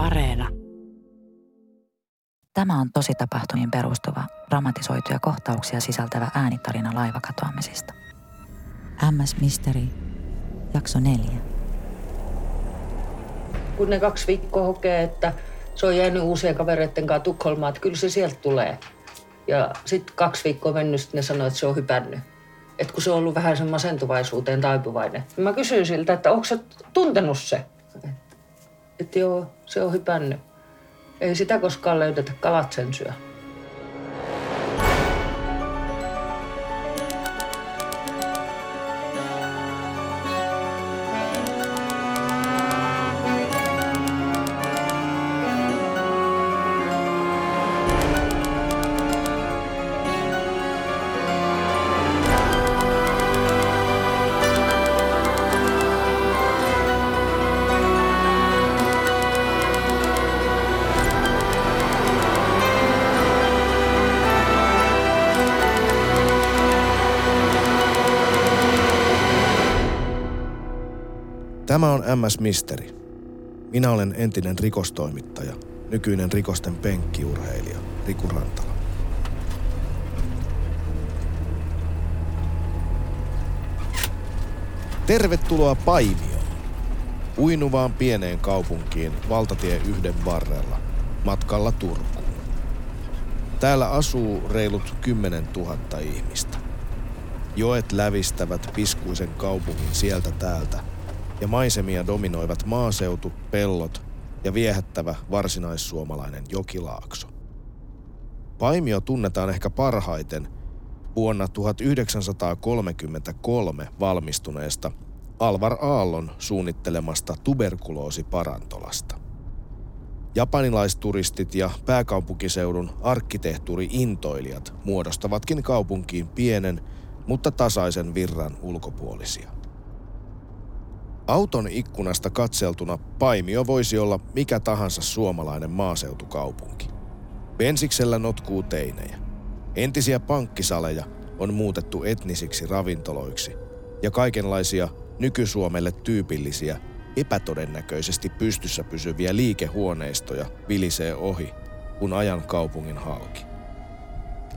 Areena. Tämä on tosi tapahtumiin perustuva, dramatisoituja kohtauksia sisältävä äänitarina laivakatoamisista. MS Mystery, jakso 4. Kun ne kaksi viikkoa hokee, että se on jäänyt uusien kavereiden kanssa Tukholmaan, että kyllä se sieltä tulee. Ja sitten kaksi viikkoa mennyt, sitten ne sanoo, että se on hypännyt. Että kun se on ollut vähän sen masentuvaisuuteen taipuvainen. Mä kysyin siltä, että onko se tuntenut se? Että joo, se on hypännyt. Ei sitä koskaan löydetä, kalat sen syö. Tämä on MS Misteri. Minä olen entinen rikostoimittaja, nykyinen rikosten penkkiurheilija Riku Rantala. Tervetuloa Paimioon, uinuvaan pieneen kaupunkiin valtatie yhden varrella, matkalla Turkuun. Täällä asuu reilut 10 000 ihmistä. Joet lävistävät piskuisen kaupungin sieltä täältä ja maisemia dominoivat maaseutu, pellot ja viehättävä varsinaissuomalainen jokilaakso. Paimio tunnetaan ehkä parhaiten vuonna 1933 valmistuneesta Alvar Aallon suunnittelemasta tuberkuloosiparantolasta. Japanilaisturistit ja pääkaupunkiseudun arkkitehtuuri-intoilijat muodostavatkin kaupunkiin pienen, mutta tasaisen virran ulkopuolisia. Auton ikkunasta katseltuna Paimio voisi olla mikä tahansa suomalainen maaseutukaupunki. Bensiksellä notkuu teinejä. Entisiä pankkisaleja on muutettu etnisiksi ravintoloiksi ja kaikenlaisia nykysuomelle tyypillisiä, epätodennäköisesti pystyssä pysyviä liikehuoneistoja vilisee ohi, kun ajan kaupungin halki.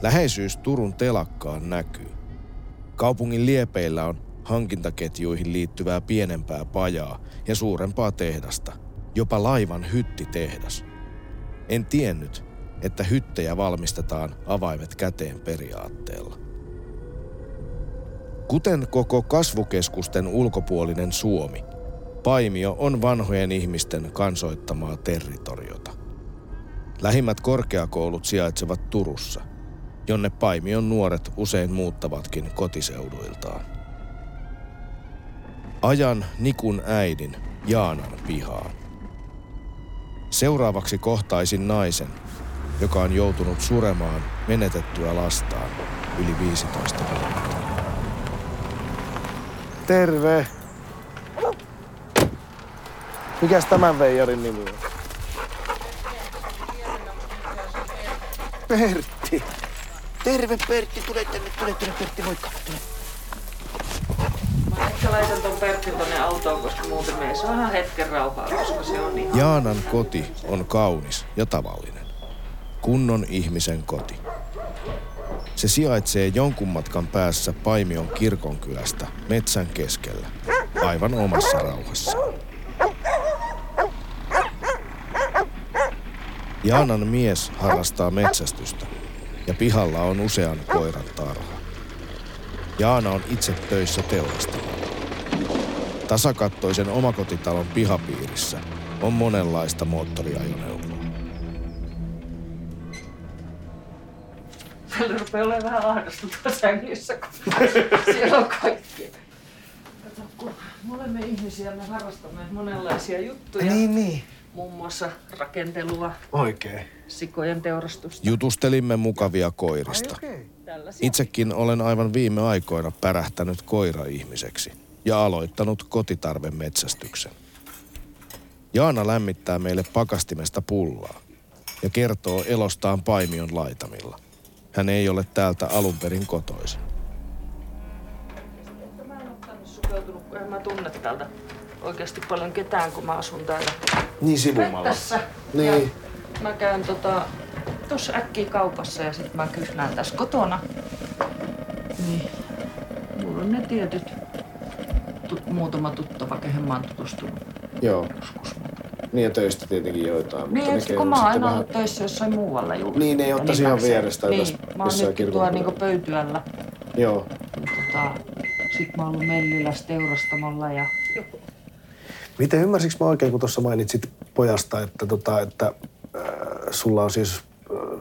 Läheisyys Turun telakkaan näkyy. Kaupungin liepeillä on hankintaketjuihin liittyvää pienempää pajaa ja suurempaa tehdasta, jopa laivan hyttitehdas. En tiennyt, että hyttejä valmistetaan avaimet käteen periaatteella. Kuten koko kasvukeskusten ulkopuolinen Suomi, Paimio on vanhojen ihmisten kansoittamaa territoriota. Lähimmät korkeakoulut sijaitsevat Turussa, jonne Paimion nuoret usein muuttavatkin kotiseuduiltaan. Ajan Nikun äidin Jaanan pihaan. Seuraavaksi kohtaisin naisen, joka on joutunut suremaan menetettyä lastaan yli 15 vuotta. Terve. Mikäs tämän veijarin nimi on? Pertti. Terve Pertti, tule tänne, tule tänne Pertti, moikka. Tule. Laitan ton Pertin tonne autoon, koska muuten me ei saa hetken rauhaa, koska se on niin... Jaanan koti on kaunis ja tavallinen. Kunnon ihmisen koti. Se sijaitsee jonkun matkan päässä Paimion kirkonkylästä metsän keskellä, aivan omassa rauhassa. Jaanan mies harrastaa metsästystä ja pihalla on usean koiran tarha. Jaana on itse töissä teurastamalla. Tasakattoisen omakotitalon pihapiirissä on monenlaista moottoriajoneuvoa. Täällä rupeaa olemaan vähän ahdasta tuossa sängyssä, kun siellä on kaikki. Kato, kun me olemme ihmisiä, me harrastamme monenlaisia juttuja. Niin, niin. Muun muassa rakentelua, Oikein. sikojen teurastusta. Jutustelimme mukavia koirista. Tällaisia. Itsekin olen aivan viime aikoina pärähtänyt koira-ihmiseksi ja aloittanut kotitarven metsästyksen. Jaana lämmittää meille pakastimesta pullaa ja kertoo elostaan Paimion laitamilla. Hän ei ole täältä alun perin kotoisin. Mä en ole tänne sukeutunut, kun en mä tunne täältä oikeasti paljon ketään, kun mä asun täällä Niin sivumalla. Tässä. Niin. Ja mä käyn tota, tuossa äkkiä kaupassa ja sitten mä kyhnään tässä kotona. Niin. Mulla on ne tietyt tu- muutama tuttava, kehen mä oon tutustunut Joo. joskus. Niin ja töistä tietenkin joitain. Niin, et kun mä oon aina vähän- ollut töissä jossain muualla juuri. Niin, ne ei ottaisi ihan vierestä Niin, ylös mä oon kirkon tuolla niinku pöytyällä. Joo. Tota, sit mä oon ollut Melliläs teurastamolla ja Miten ymmärsikö mä oikein, kun tuossa mainitsit pojasta, että, tota, että äh, sulla on siis äh,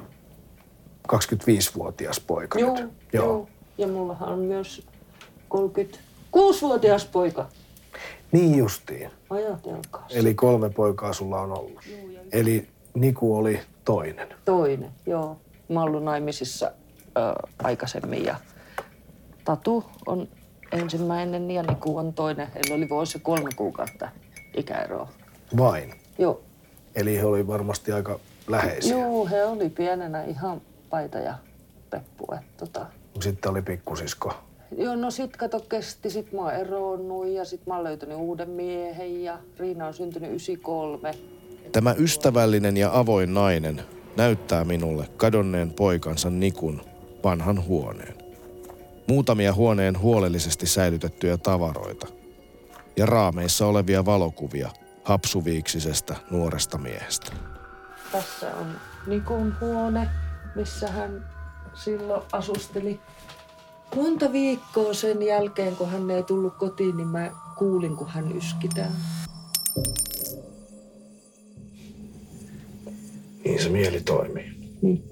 25-vuotias poika Joo, nyt? joo. Ja mullahan on myös 36-vuotias poika. Niin justiin. Ajatelkaa. Eli kolme poikaa sulla on ollut. Eli Niku oli toinen. Toinen, joo. Mä oon ollut naimisissa ö, aikaisemmin ja Tatu on ensimmäinen ja Niku on toinen. Heillä oli vuosi ja kolme kuukautta ikäeroa. Vain. Joo. Eli he oli varmasti aika läheisiä. Joo, he oli pienenä ihan paita ja peppu. Et, tota. Sitten oli pikkusisko. Joo, no sit kato kesti, sit mä oon eronnut ja sit mä oon löytänyt uuden miehen ja Riina on syntynyt 93. Tämä ystävällinen ja avoin nainen näyttää minulle kadonneen poikansa Nikun vanhan huoneen. Muutamia huoneen huolellisesti säilytettyjä tavaroita ja raameissa olevia valokuvia hapsuviiksisestä nuoresta miehestä. Tässä on Nikun huone, missä hän silloin asusteli. Monta viikkoa sen jälkeen, kun hän ei tullut kotiin, niin mä kuulin, kun hän yskitään. Niin se mieli toimii. Niin.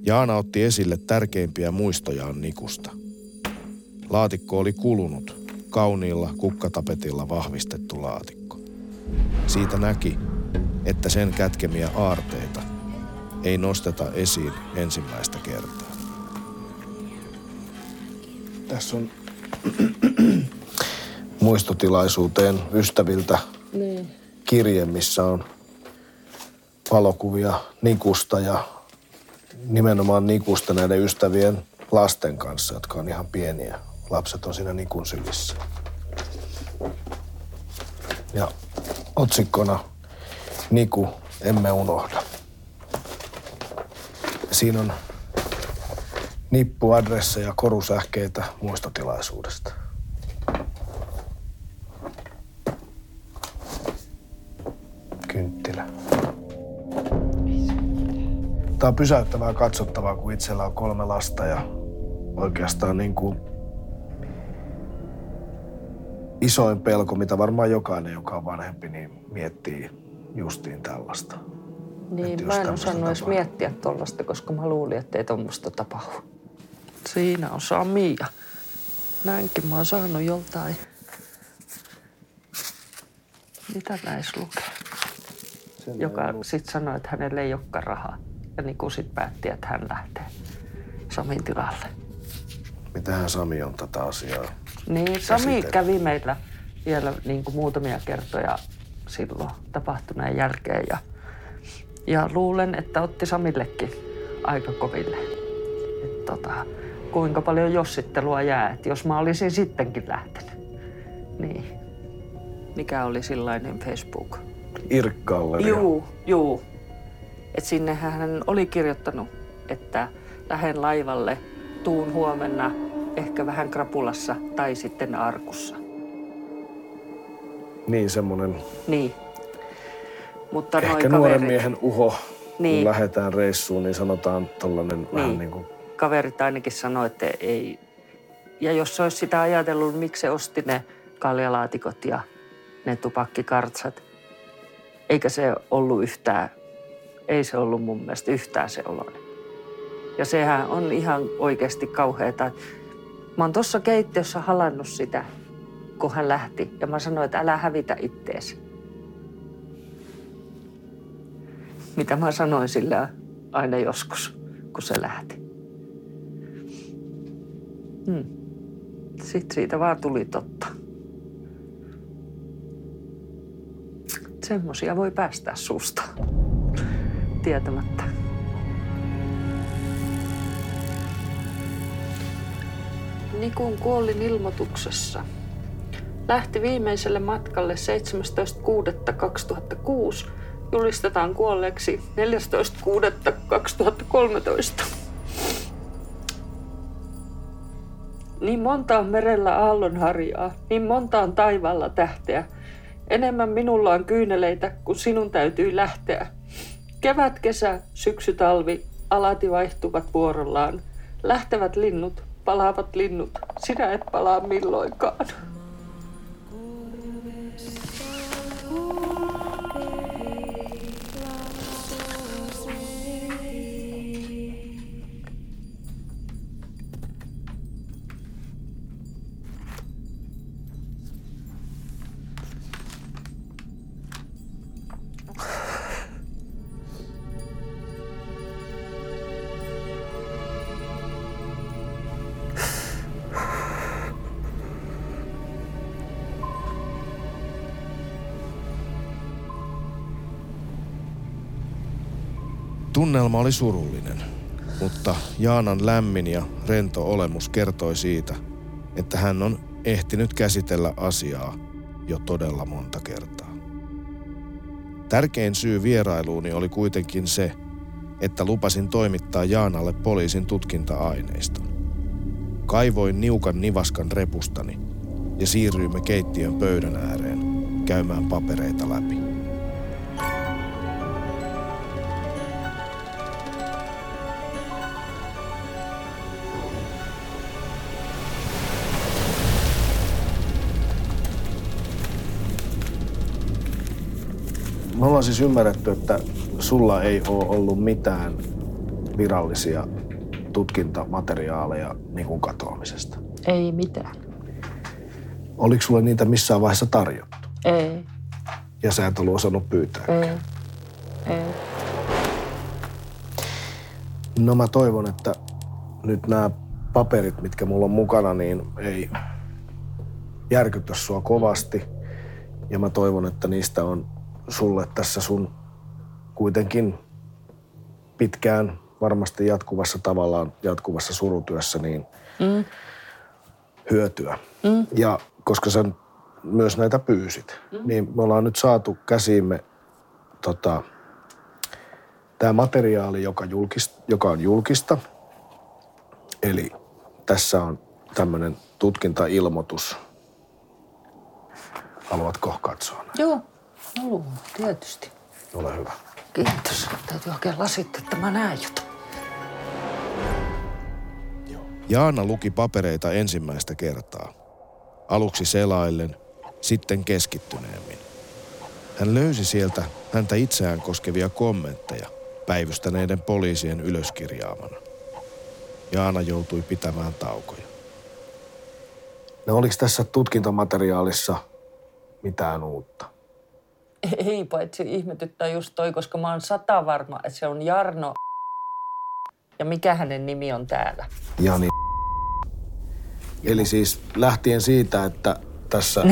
Jaana otti esille tärkeimpiä muistojaan Nikusta. Laatikko oli kulunut, kauniilla kukkatapetilla vahvistettu laatikko. Siitä näki, että sen kätkemiä aarteita ei nosteta esiin ensimmäistä kertaa. Tässä on muistotilaisuuteen ystäviltä Niin. kirje, missä on valokuvia Nikusta ja nimenomaan Nikusta näiden ystävien lasten kanssa, jotka on ihan pieniä. Lapset on siinä Nikun sylissä. Ja otsikkona Niku, emme unohda. Siinä on nippu, adresseja ja korusähkeitä muistotilaisuudesta. Kynttilä. Tämä on pysäyttävää katsottavaa, kun itsellä on kolme lasta ja oikeastaan niin kuin isoin pelko, mitä varmaan jokainen, joka on vanhempi, niin miettii justiin tällaista. Niin, mä en osannut edes miettiä tollasta, koska mä luulin, että ei tommoista tapahdu. Siinä on Sami ja näinkin mä oon saanut joltain. Mitä näis lukee? Joka sitten sanoi, että hänellä ei olekaan rahaa. Ja niin kuin sitten päätti, että hän lähtee Samin tilalle. Mitähän Sami on tätä asiaa? Niin, Sami Käsitellyt. kävi meillä vielä niin kuin muutamia kertoja silloin tapahtuneen jälkeen. Ja, ja luulen, että otti Samillekin aika koville. Et tota, kuinka paljon jossittelua jää, että jos mä olisin sittenkin lähtenyt. Niin. Mikä oli sellainen Facebook? Irkkalleri. Juu, juu. Et sinne hän oli kirjoittanut, että lähden laivalle, tuun huomenna ehkä vähän krapulassa tai sitten arkussa. Niin, semmoinen Niin. Mutta noi ehkä nuoren kaverit, miehen uho. Niin. Kun lähdetään reissuun, niin sanotaan tollanen vähän Niin. niin kuin kaverit ainakin sanoi, että ei. Ja jos se olisi sitä ajatellut, miksi se osti ne kaljalaatikot ja ne tupakkikartsat. Eikä se ollut yhtään, ei se ollut mun mielestä yhtään se oloinen. Ja sehän on ihan oikeasti kauheata. Mä oon tuossa keittiössä halannut sitä, kun hän lähti. Ja mä sanoin, että älä hävitä ittees. Mitä mä sanoin sillä aina joskus, kun se lähti. Hmm. Sitten siitä vaan tuli totta. Semmoisia voi päästää suusta tietämättä. Nikun kuolin ilmoituksessa lähti viimeiselle matkalle 17.6.2006, julistetaan kuolleeksi 14.6.2013. Niin monta on merellä aallonharjaa, niin monta on taivaalla tähteä. Enemmän minulla on kyyneleitä, kun sinun täytyy lähteä. Kevät, kesä, syksy, talvi, alati vaihtuvat vuorollaan. Lähtevät linnut, palaavat linnut, sinä et palaa milloinkaan. Oli surullinen, mutta Jaanan lämmin ja rento olemus kertoi siitä, että hän on ehtinyt käsitellä asiaa jo todella monta kertaa. Tärkein syy vierailuuni oli kuitenkin se, että lupasin toimittaa Jaanalle poliisin tutkinta-aineiston. Kaivoin niukan nivaskan repustani ja siirryimme keittiön pöydän ääreen käymään papereita läpi. Ollaan siis ymmärretty, että sulla ei ole ollut mitään virallisia tutkintamateriaaleja niin kuin katoamisesta. Ei mitään. Oliko sulle niitä missään vaiheessa tarjottu? Ei, Ja sä et ollut osannut pyytää. ei, ei. No mä toivon, että nyt nämä paperit, mitkä mulla on mukana, niin ei järkytä sua kovasti. Ja mä toivon, että niistä on sulle tässä sun kuitenkin pitkään varmasti jatkuvassa tavallaan jatkuvassa surutyössä niin mm. hyötyä. Mm. Ja koska sä myös näitä pyysit, mm. niin me ollaan nyt saatu käsiimme tota, tämä materiaali, joka, julkist, joka on julkista. Eli tässä on tämmöinen tutkintailmoitus. Haluatko katsoa? näin? Joo, haluan, tietysti. Ole hyvä. Kiitos. Täytyy oikein lasit, että mä näen jotain. Jaana luki papereita ensimmäistä kertaa. Aluksi selaillen, sitten keskittyneemmin. Hän löysi sieltä häntä itseään koskevia kommentteja päivystäneiden poliisien ylöskirjaamana. Jaana joutui pitämään taukoja. No oliko tässä tutkintamateriaalissa mitään uutta? Ei, paitsi ihmetyttää just toi, koska mä oon sata varma, että se on Jarno ja mikä hänen nimi on täällä. Jani. Eli siis lähtien siitä, että tässä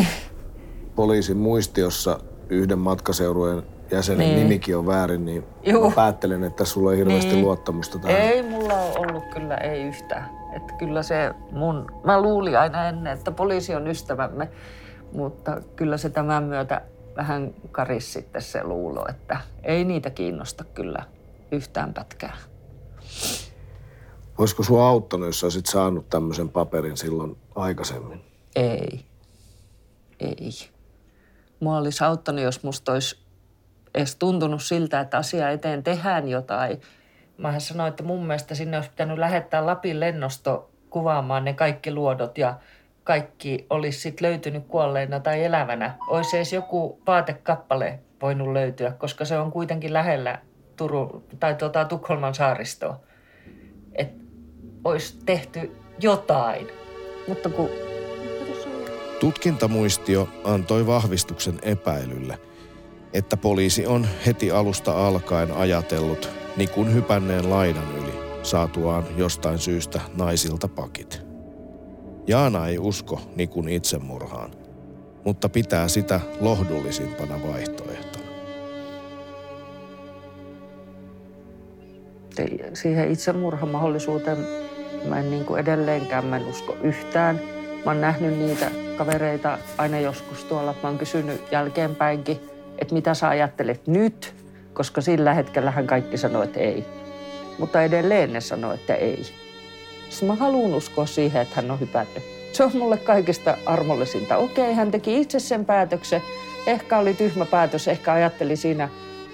poliisin muistiossa yhden matkaseurueen jäsenen Niin. nimikin on väärin, niin Juu. mä päättelen, että sulla ei hirveästi Niin. luottamusta tähän. Ei mulla ole ollut kyllä ei yhtään. Että kyllä se mun, mä luulin aina ennen, että poliisi on ystävämme, mutta kyllä se tämän myötä vähän karis sitten se luulo, että ei niitä kiinnosta kyllä yhtään pätkää. Olisiko sua auttanut, jos olisit saanut tämmöisen paperin silloin aikaisemmin? Ei. Ei. Mua olisi auttanut, jos musta olisi edes tuntunut siltä, että asia eteen tehdään jotain. Mähän sanoin, että mun mielestä sinne olisi pitänyt lähettää Lapin lennosto kuvaamaan ne kaikki luodot ja kaikki olisi sitten löytynyt kuolleena tai elävänä. Olisi edes joku vaatekappale voinut löytyä, koska se on kuitenkin lähellä Turun, tai tuota, Tukholman saaristoa. Että olisi tehty jotain. Mutta kun Tutkintamuistio antoi vahvistuksen epäilylle, että poliisi on heti alusta alkaen ajatellut Nikun hypänneen laidan yli saatuaan jostain syystä naisilta pakit. Jaana ei usko Nikun itsemurhaan, mutta pitää sitä lohdullisimpana vaihtoehtona. Siihen itsemurhamahdollisuuteen mä en niin kuin edelleenkään mä en usko yhtään. Mä oon nähnyt niitä työkavereita aina joskus tuolla. Mä oon kysynyt jälkeenpäinkin, että mitä sä ajattelet nyt, koska sillä hetkellä hän kaikki sanoi, että ei. Mutta edelleen ne sanoi, että ei. Sitten mä haluan uskoa siihen, että hän on hypännyt. Se on mulle kaikista armollisinta. Okei, hän teki itse sen päätöksen. Ehkä oli tyhmä päätös, ehkä ajatteli siinä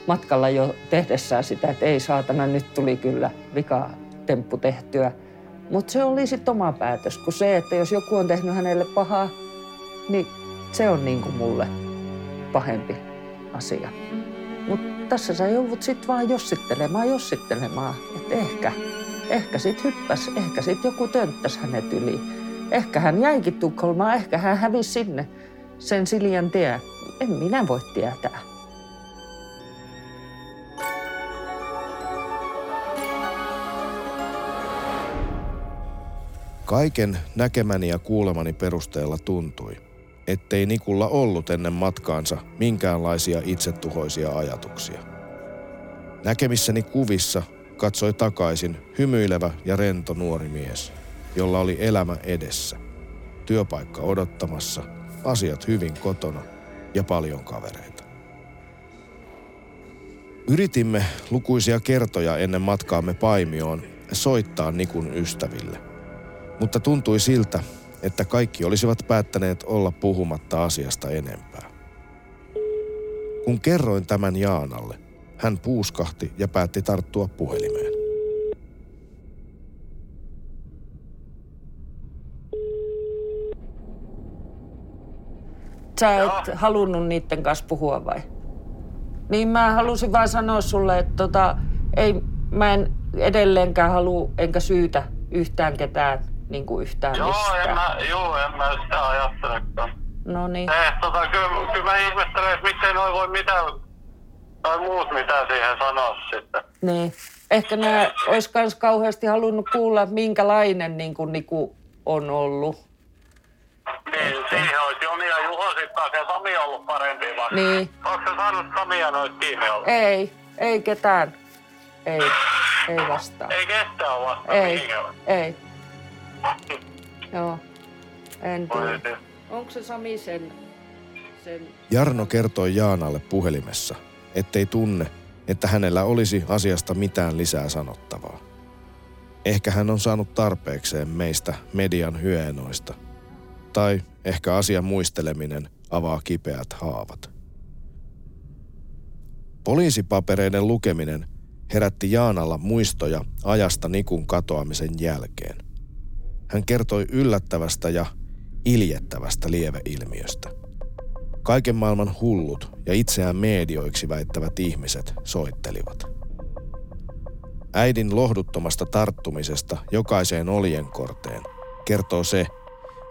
matkalla jo tehdessään sitä, että ei saatana, nyt tuli kyllä vika temppu tehtyä. Mutta se oli sitten oma päätös, kun se, että jos joku on tehnyt hänelle pahaa, niin se on niin kuin mulle pahempi asia. Mutta tässä sä joudut sitten vaan jossittelemaan, jossittelemaan, että ehkä, ehkä sit hyppäs, ehkä sit joku tönttäs hänet yli. Ehkä hän jäikin Tukholmaan, ehkä hän hävisi sinne sen Siljan tie. En minä voi tietää. Kaiken näkemäni ja kuulemani perusteella tuntui, ettei Nikulla ollut ennen matkaansa minkäänlaisia itsetuhoisia ajatuksia. Näkemissäni kuvissa katsoi takaisin hymyilevä ja rento nuori mies, jolla oli elämä edessä, työpaikka odottamassa, asiat hyvin kotona ja paljon kavereita. Yritimme lukuisia kertoja ennen matkaamme Paimioon soittaa Nikun ystäville, mutta tuntui siltä, että kaikki olisivat päättäneet olla puhumatta asiasta enempää. Kun kerroin tämän Jaanalle, hän puuskahti ja päätti tarttua puhelimeen. Sä et halunnut niiden kanssa puhua vai? Niin mä halusin vaan sanoa sulle, että tota, ei, mä en edelleenkään halua enkä syytä yhtään ketään niin kuin yhtään Joo, mistään. en mä, joo, en mä sitä ajattelekaan. No niin. Eh, tota, kyllä, kyllä mä ihmettelen, että miksei noi voi mitään, tai muut mitään siihen sanoa sitten. Niin. Ehkä nämä olisi myös kauheasti halunnut kuulla, että minkälainen niin kuin, Niku on ollut. Niin, siihen olisi Joni ja Juho sitten ja Sami ollut parempi vasta. Niin. Onko se saanut Samia noita kiinni ollut? Ei, ei ketään. Ei, ei vastaa. Ei kestää ole vasta Ei, mihinkään. ei. Joo, en tiedä. Onko se Sami sen, sen Jarno kertoi Jaanalle puhelimessa, ettei tunne, että hänellä olisi asiasta mitään lisää sanottavaa. Ehkä hän on saanut tarpeekseen meistä median hyenoista. Tai ehkä asian muisteleminen avaa kipeät haavat. Poliisipapereiden lukeminen herätti Jaanalla muistoja ajasta Nikun katoamisen jälkeen. Hän kertoi yllättävästä ja iljettävästä lieveilmiöstä. Kaiken maailman hullut ja itseään medioiksi väittävät ihmiset soittelivat. Äidin lohduttomasta tarttumisesta jokaiseen oljenkorteen kertoo se,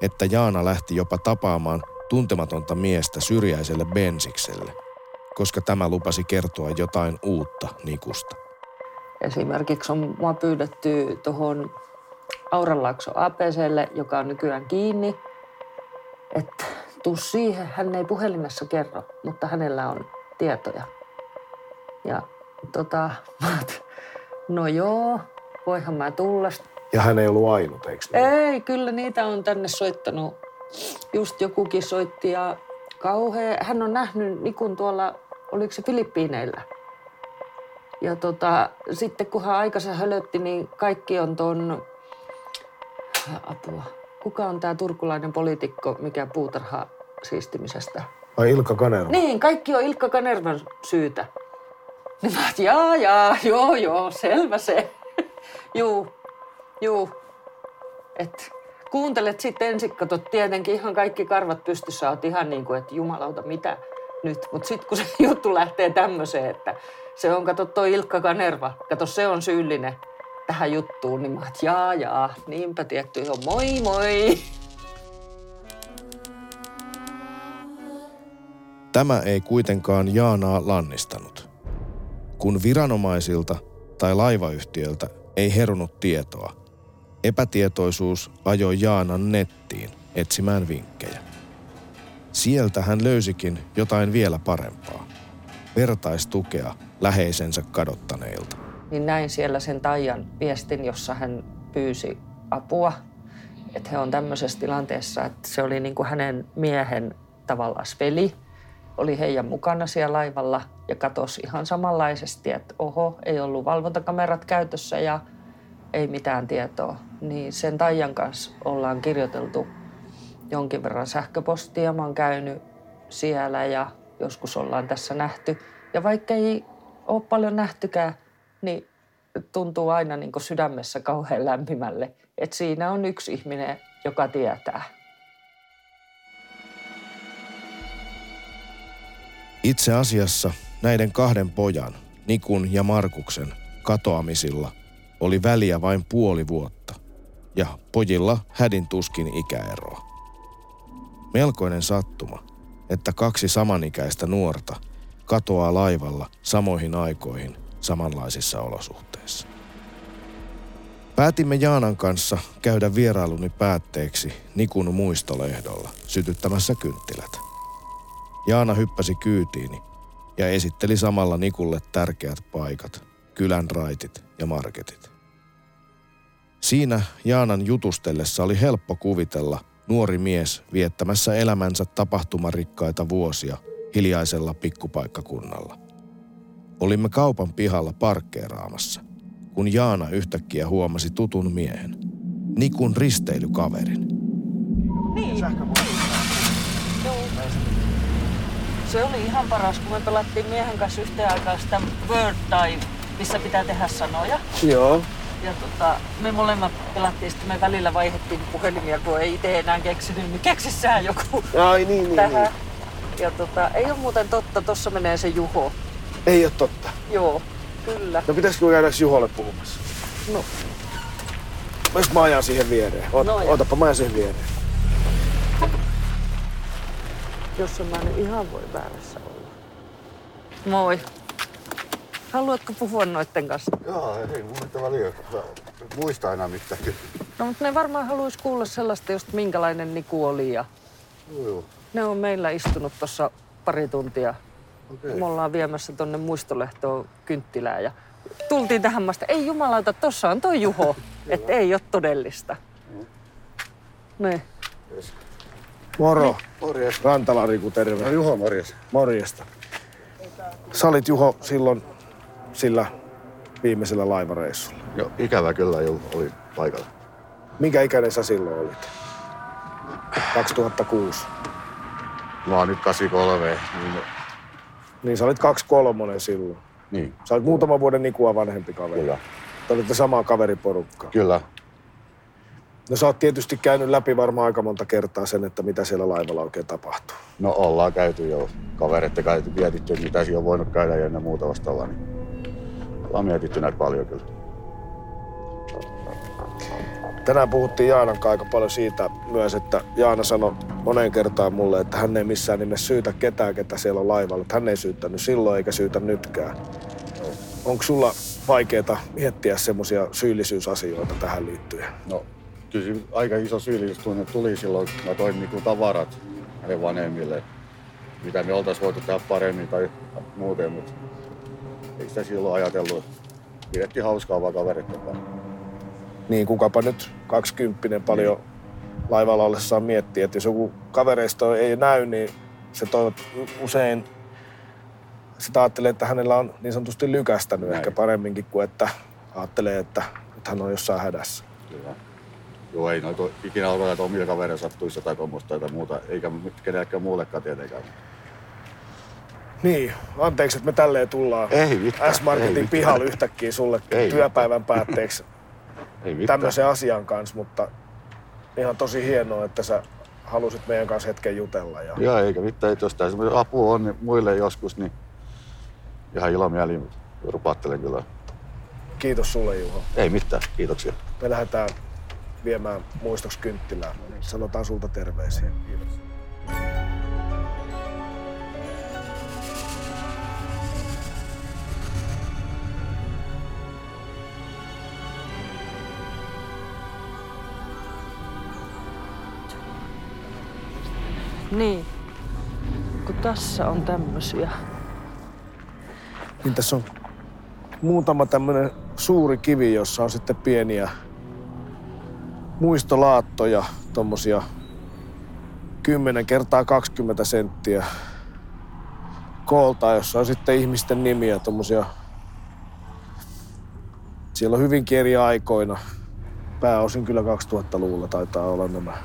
että Jaana lähti jopa tapaamaan tuntematonta miestä syrjäiselle bensikselle, koska tämä lupasi kertoa jotain uutta Nikusta. Esimerkiksi on mua pyydetty tuohon Auranlaakso APClle, joka on nykyään kiinni, että tuu siihen. Hän ei puhelimessa kerro, mutta hänellä on tietoja. Ja tota, mä no joo, voihan mä tulla. Ja hän ei ollut ainut, eikö niin? Ei, kyllä niitä on tänne soittanut. Just jokukin soitti ja kauhea. Hän on nähnyt Nikun tuolla, oliko se Filippiineillä. Ja tota, sitten kun hän aikansa hölötti, niin kaikki on ton... Apua. Kuka on tämä turkulainen poliitikko, mikä puutarha siistimisestä? Vai Ilkka Kanerva? Niin, kaikki on Ilkka Kanervan syytä. Niin mä oot, jaa, jaa, joo, joo, selvä se. juu, juu. Et kuuntelet sitten ensin, katsot tietenkin ihan kaikki karvat pystyssä, oot ihan niin kuin, että jumalauta, mitä nyt. Mutta sitten kun se juttu lähtee tämmöiseen, että se on, kato toi Ilkka Kanerva, kato se on syyllinen tähän juttuun, niin mä oot, jaa, jaa, niinpä tietty, joo, moi moi. Tämä ei kuitenkaan Jaanaa lannistanut. Kun viranomaisilta tai laivayhtiöltä ei herunut tietoa, epätietoisuus ajoi Jaanan nettiin etsimään vinkkejä. Sieltä hän löysikin jotain vielä parempaa. Vertaistukea läheisensä kadottaneilta. Niin näin siellä sen Taijan viestin, jossa hän pyysi apua. että he on tämmöisessä tilanteessa, että se oli niin kuin hänen miehen tavallaan veli, oli heidän mukana siellä laivalla ja katosi ihan samanlaisesti, että oho, ei ollut valvontakamerat käytössä ja ei mitään tietoa. Niin sen Taijan kanssa ollaan kirjoiteltu jonkin verran sähköpostia. Mä oon käynyt siellä ja joskus ollaan tässä nähty. Ja vaikka ei ole paljon nähtykään, niin tuntuu aina niin sydämessä kauhean lämpimälle, että siinä on yksi ihminen, joka tietää. Itse asiassa näiden kahden pojan, Nikun ja Markuksen, katoamisilla oli väliä vain puoli vuotta ja pojilla hädin tuskin ikäeroa. Melkoinen sattuma, että kaksi samanikäistä nuorta katoaa laivalla samoihin aikoihin samanlaisissa olosuhteissa. Päätimme Jaanan kanssa käydä vierailuni päätteeksi Nikun muistolehdolla sytyttämässä kynttilät. Jaana hyppäsi kyytiini ja esitteli samalla Nikulle tärkeät paikat, kylän raitit ja marketit. Siinä Jaanan jutustellessa oli helppo kuvitella nuori mies viettämässä elämänsä tapahtumarikkaita vuosia hiljaisella pikkupaikkakunnalla. Olimme kaupan pihalla parkkeeraamassa, kun Jaana yhtäkkiä huomasi tutun miehen, Nikun risteilykaverin. Niin. Se oli ihan paras, kun me pelattiin miehen kanssa yhteen aikaan sitä Word Time, missä pitää tehdä sanoja. Joo. Ja tota, me molemmat pelattiin, sitten me välillä vaihdettiin puhelimia, kun ei itse enää keksinyt, niin keksissään joku Ai niin, niin, tähän. niin. Ja tota, ei ole muuten totta, tossa menee se Juho. Ei ole totta. Joo, kyllä. No pitäisikö käydä Juholle puhumassa? No. Jos mä ajan siihen viereen. Ot, No ja. otapa mä ajan siihen viereen. Jos mä nyt ihan voi väärässä olla. Moi. Haluatko puhua noitten kanssa? Joo, ei mun mitään väliä. Muista aina mitään. No, mutta ne varmaan haluaisi kuulla sellaista, just minkälainen Niku oli. Ja Joo, joo. ne on meillä istunut tuossa pari tuntia. Okei. Me ollaan viemässä tonne muistolehtoon kynttilää ja tultiin tähän maasta. Ei jumalauta, tossa on toi Juho. että ei ole todellista. Ne. Moro. Morjes. Rantala Riku, terve. No Juho, morjes. Morjesta. Sä olit Juho silloin sillä viimeisellä laivareissulla. Joo, ikävä kyllä jo oli paikalla. Minkä ikäinen sä silloin olit? 2006. Mä oon nyt 83, niin, Niin sä olit 23 silloin. niin Sä olit muutaman vuoden Nikua vanhempi kaveri. kyllä. Te olitte samaa kaveriporukkaa. Kyllä. No sä oot tietysti käynyt läpi varmaan aika monta kertaa sen, että mitä siellä laivalla oikein tapahtuu. No ollaan käyty jo kavereiden käyty mietitty, mitä siinä on voinut käydä ja ennen muuta vastaavaa. Niin ollaan mietitty näitä paljon kyllä. Tänään puhuttiin Jaanan aika paljon siitä myös, että Jaana sanoi moneen kertaan mulle, että hän ei missään nimessä syytä ketään, ketä siellä on laivalla. Että hän ei syyttänyt silloin eikä syytä nytkään. Onko sulla vaikeaa miettiä semmoisia syyllisyysasioita tähän liittyen? No, kyllä aika iso syyllisyystunne tuli silloin, kun mä toin niinku tavarat hänen vanhemmille. Mitä me oltais voitu tehdä paremmin tai muuten, mutta ei sitä silloin ajatellut. Pidettiin hauskaa vaan kavereiden kanssa. Niin kukapa nyt 20 paljon laivalla ollessaan miettii, että jos joku kavereista ei näy, niin se toivot usein sitä ajattelee, että hänellä on niin sanotusti lykästänyt Näin. ehkä paremminkin kuin että ajattelee, että, että hän on jossain hädässä. Kyllä. Joo, ei noita ikinä odota, että omilla kavereilla sattuisi jotain tuommoista tai muuta, eikä kenellekään muullekaan tietenkään. Niin, anteeksi, että me tälleen tullaan Ei mitään, ei S-Marketin mitään. pihalle yhtäkkiä sulle Ei työpäivän päätteeksi Ei. Tämmöisen asian kanssa, mutta ihan tosi hienoa, että sä halusit meidän kanssa hetken jutella. Ja... Joo, eikä mitään. Että jos semmoinen apu on niin muille joskus, niin ihan ilomielin rupaattelen kyllä. Kiitos sulle Juho. Ei mitään, kiitoksia. Me lähdetään viemään muistoksi kynttilää. Sanotaan sulta terveisiä. Kiitos. Niin. Kun tässä on tämmösiä. Niin tässä on muutama tämmöinen suuri kivi, jossa on sitten pieniä muistolaattoja, tommosia 10 kertaa 20 senttiä koolta, jossa on sitten ihmisten nimiä, tommosia siellä on hyvinkin eri aikoina. Pääosin kyllä 2000-luvulla taitaa olla nämä,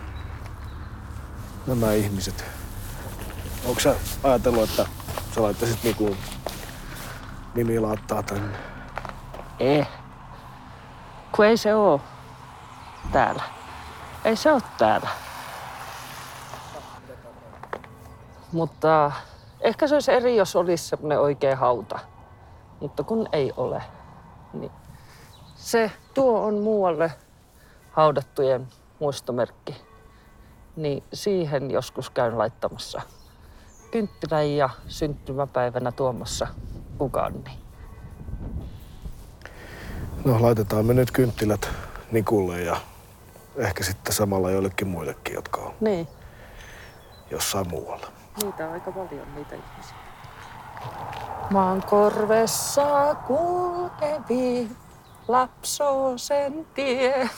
nämä ihmiset. Onko sä ajatellut, että sä laittaisit niinku nimilaattaa tänne? Ei. Kun ei se oo täällä. Ei se oo täällä. Mutta ehkä se olisi eri, jos olisi semmoinen oikea hauta. Mutta kun ei ole, niin se tuo on muualle haudattujen muistomerkki. Niin siihen joskus käyn laittamassa kynttilän ja syntymäpäivänä tuomassa kukanni. No laitetaan me nyt kynttilät Nikulle ja ehkä sitten samalla joillekin muillekin, jotka on Niin, jossain muualla. niitä on aika paljon niitä ihmisiä. Maan korvessa kulkevi lapsosen tie.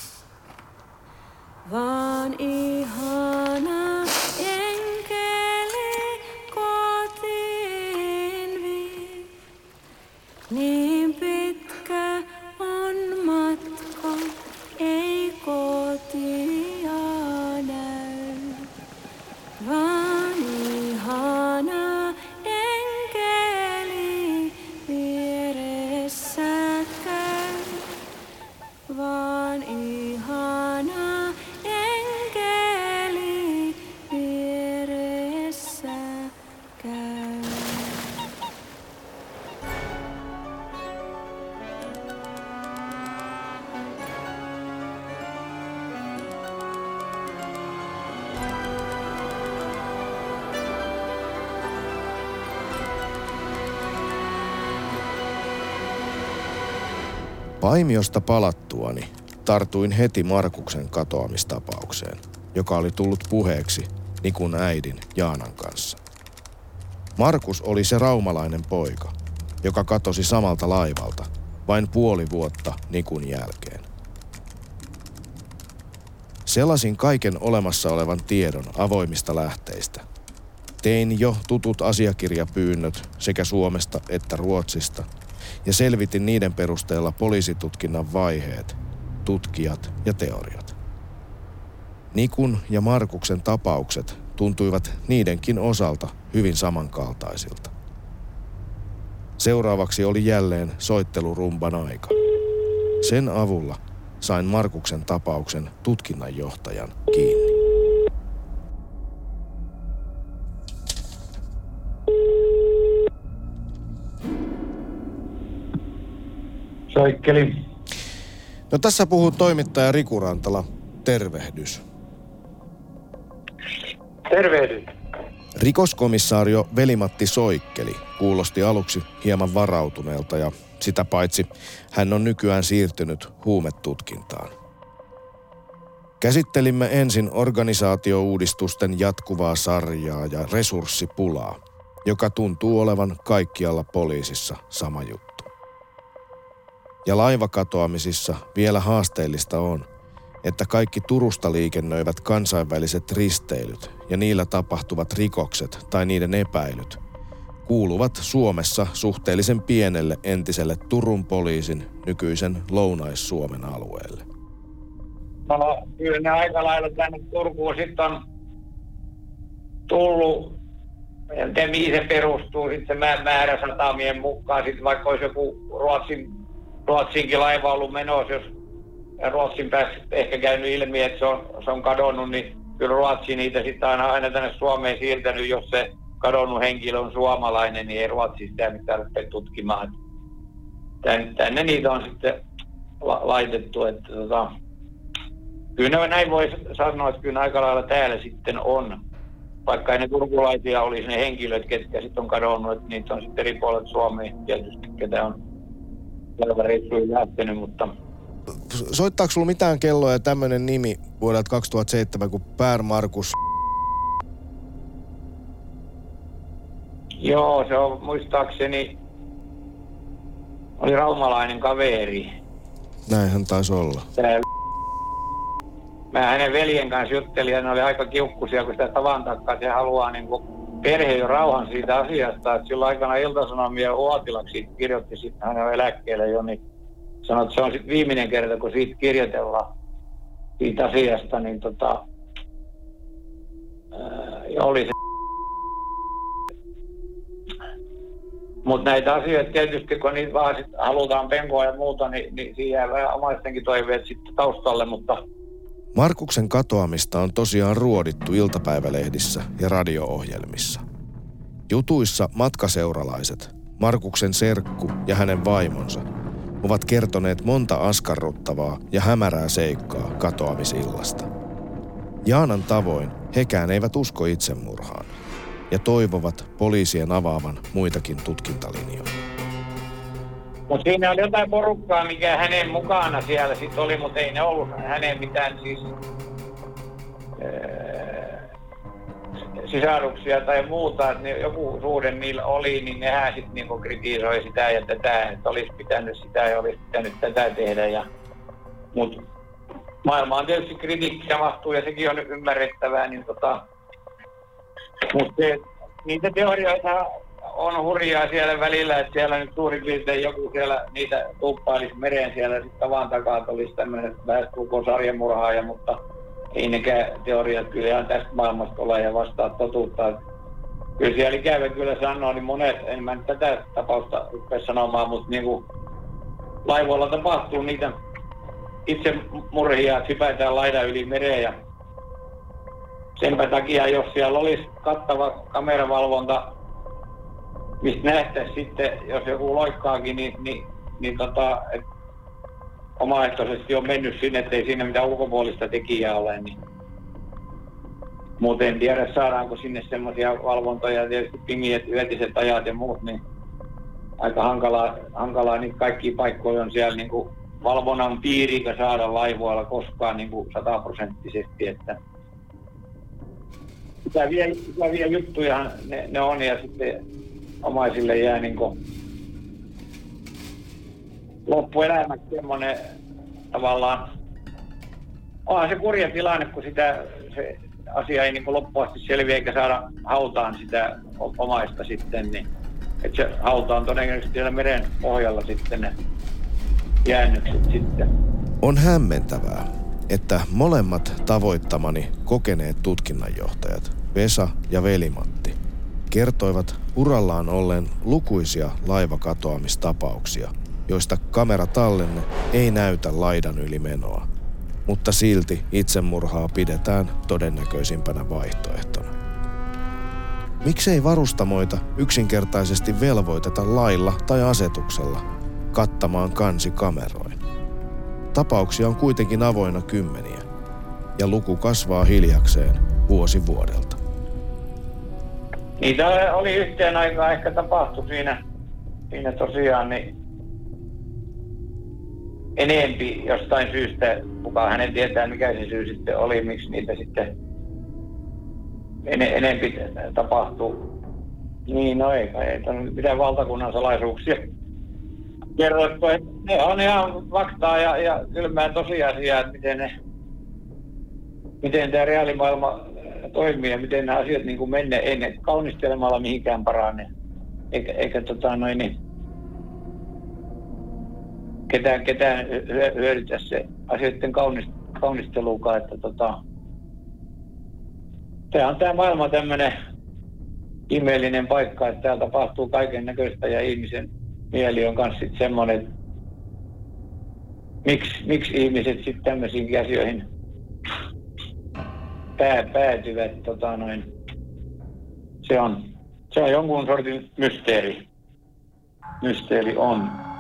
Vaan ihana enkeli kotiin vie. Niin Paimiosta palattuani tartuin heti Markuksen katoamistapaukseen, joka oli tullut puheeksi Nikun äidin Jaanan kanssa. Markus oli se raumalainen poika, joka katosi samalta laivalta vain puoli vuotta Nikun jälkeen. Selasin kaiken olemassa olevan tiedon avoimista lähteistä. Tein jo tutut asiakirjapyynnöt sekä Suomesta että Ruotsista ja selvitin niiden perusteella poliisitutkinnan vaiheet, tutkijat ja teoriat. Nikun ja Markuksen tapaukset tuntuivat niidenkin osalta hyvin samankaltaisilta. Seuraavaksi oli jälleen soittelurumban aika. Sen avulla sain Markuksen tapauksen tutkinnanjohtajan kiinni. Soikkeli. No tässä puhuu toimittaja Riku Rantala. Tervehdys. Tervehdys. Rikoskomissaario Velimatti Soikkeli kuulosti aluksi hieman varautuneelta ja sitä paitsi hän on nykyään siirtynyt huumetutkintaan. Käsittelimme ensin organisaatiouudistusten jatkuvaa sarjaa ja resurssipulaa, joka tuntuu olevan kaikkialla poliisissa sama juttu. Ja laivakatoamisissa vielä haasteellista on, että kaikki Turusta liikennöivät kansainväliset risteilyt ja niillä tapahtuvat rikokset tai niiden epäilyt kuuluvat Suomessa suhteellisen pienelle entiselle Turun poliisin nykyisen Lounais-Suomen alueelle. No, kyllä ne aika lailla tänne Turkuun sitten on tullut, en tiedä mihin se perustuu, sitten määrä satamien mukaan, sitten vaikka olisi joku Ruotsin, Ruotsinkin laiva ollut menossa, jos Ruotsin päässä ehkä käynyt ilmi, että se on, se on kadonnut, niin kyllä Ruotsi niitä sitten aina, aina tänne Suomeen siirtänyt, jos se kadonnut henkilö on suomalainen, niin ei Ruotsi sitä mitään rupea tutkimaan. Tänne, tänne niitä on sitten la, laitettu, että tota, kyllä näin voi sanoa, että kyllä aika lailla täällä sitten on. Vaikka ne turkulaisia olisi ne henkilöt, ketkä sitten on kadonnut, että niitä on sitten eri puolet Suomeen tietysti, ketä on laivareissuihin lähtenyt, mutta Soittaako sulla mitään kelloa ja tämmöinen nimi vuodelta 2007 kuin Pär Markus? joo, se on muistaakseni, oli raumalainen kaveri. Näinhän taisi olla. Tää mä hänen veljen kanssa juttelin ja ne oli aika kiukkusia, kun sitä tavan takaa se haluaa niin kuin perhe jo rauhan siitä asiasta. Että silloin aikana Ilta-Sanomien Uotilaksi kirjoitti sitten hänen eläkkeelle jo, niin sanoi, että se on sitten viimeinen kerta, kun siitä kirjoitellaan siitä asiasta, niin tota, ää, oli se Mutta näitä asioita tietysti, kun niitä vaan sit halutaan penkoa ja muuta, niin, niin siihen jää omaistenkin toiveet sitten taustalle, mutta Markuksen katoamista on tosiaan ruodittu iltapäivälehdissä ja radio-ohjelmissa. Jutuissa matkaseuralaiset, Markuksen serkku ja hänen vaimonsa ovat kertoneet monta askarruttavaa ja hämärää seikkaa katoamisillasta. Jaanan tavoin hekään eivät usko itsemurhaan ja toivovat poliisien avaavan muitakin tutkintalinjoja. Mutta siinä oli jotain porukkaa, mikä hänen mukana siellä sitten oli, mutta ei ne ollut hänen mitään siis ää, sisaruksia tai muuta, ne, joku suhde niillä oli, niin nehän sitten niinku kritisoi sitä ja tätä, että olisi pitänyt sitä ja olisi pitänyt tätä tehdä. Ja, mutta maailma on tietysti kritiikkiä mahtuu ja sekin on ymmärrettävää, niin tota, mutta niitä teorioita on hurjaa siellä välillä, että siellä nyt suurin piirtein joku siellä niitä tuppailisi mereen siellä sitten tavan takaa, että olisi tämmöinen lähestulkoon sarjamurhaaja, mutta ei nekään teoriat kyllä ihan tästä maailmasta ole ja vastaa totuutta. Kyllä siellä ikävä kyllä sanoo, niin monet, en mä nyt tätä tapausta rupea sanomaan, mutta niin kuin laivoilla tapahtuu niitä itse murhia, että hypätään laidan yli mereen ja senpä takia, jos siellä olisi kattava kameravalvonta mistä nähtäisiin sitten, jos joku loikkaakin, niin, niin, niin tota, et omaehtoisesti on mennyt sinne, ettei siinä mitään ulkopuolista tekijää ole. Niin. Muuten en tiedä, saadaanko sinne semmoisia valvontoja, tietysti pingiet, yötiset ajat ja muut, niin aika hankalaa, hankalaa niin kaikki paikkoja on siellä niin kuin valvonnan piirikä saada laivoilla koskaan niin kuin sataprosenttisesti, että ikäviä, ikäviä juttuja ne, ne on ja sitten omaisille jää niin kuin loppuelämäksi semmoinen tavallaan, onhan se kurja tilanne, kun sitä se asia ei niin loppuasti selviä eikä saada hautaan sitä omaista sitten, niin että se hauta on todennäköisesti siellä meren pohjalla sitten ne jäännökset sitten. On hämmentävää, että molemmat tavoittamani kokeneet tutkinnanjohtajat, Vesa ja Velimatti, kertoivat urallaan ollen lukuisia laivakatoamistapauksia, joista kameratallenne ei näytä laidan yli menoa, mutta silti itsemurhaa pidetään todennäköisimpänä vaihtoehtona. Miksei varustamoita yksinkertaisesti velvoiteta lailla tai asetuksella kattamaan kansi kameroin? Tapauksia on kuitenkin avoinna kymmeniä, ja luku kasvaa hiljakseen vuosi vuodelta. Niitä oli yhteen aikaan ehkä tapahtu siinä, siinä tosiaan niin enempi jostain syystä, kuka hänen tietää mikä se syy sitten oli, miksi niitä sitten en, enempi tapahtuu. Niin, no ei ei mitään valtakunnan salaisuuksia kerrottu, ne on ihan faktaa ja, ja kylmää tosiasiaa, että miten, ne, miten tämä reaalimaailma toimii ja miten nämä asiat niin kuin ne kaunistelemalla mihinkään parane. Eikä, eikä tota noin, niin, ketään, ketään hyödytä se asioiden kaunist, kaunistelukaan, että tota, tämä on tämä maailma tämmöinen ihmeellinen paikka, että täällä tapahtuu kaiken näköistä ja ihmisen mieli on myös semmoinen, että miksi, miksi ihmiset sitten tämmöisiin asioihin pää, päätyvät, tota noin, se on, se on jonkun sortin mysteeri. Mysteeri on.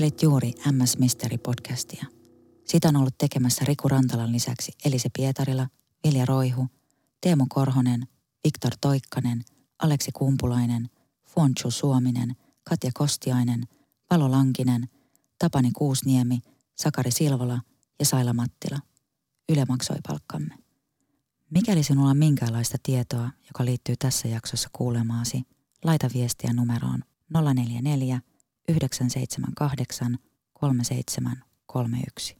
Kuuntelit juuri MS Mystery podcastia. Sitä on ollut tekemässä Riku Rantalan lisäksi Elise Pietarila, Vilja Roihu, Teemu Korhonen, Viktor Toikkanen, Aleksi Kumpulainen, Fonchu Suominen, Katja Kostiainen, Palo Lankinen, Tapani Kuusniemi, Sakari Silvola ja Saila Mattila. Yle maksoi palkkamme. Mikäli sinulla on minkäänlaista tietoa, joka liittyy tässä jaksossa kuulemaasi, laita viestiä numeroon 044 978 3731.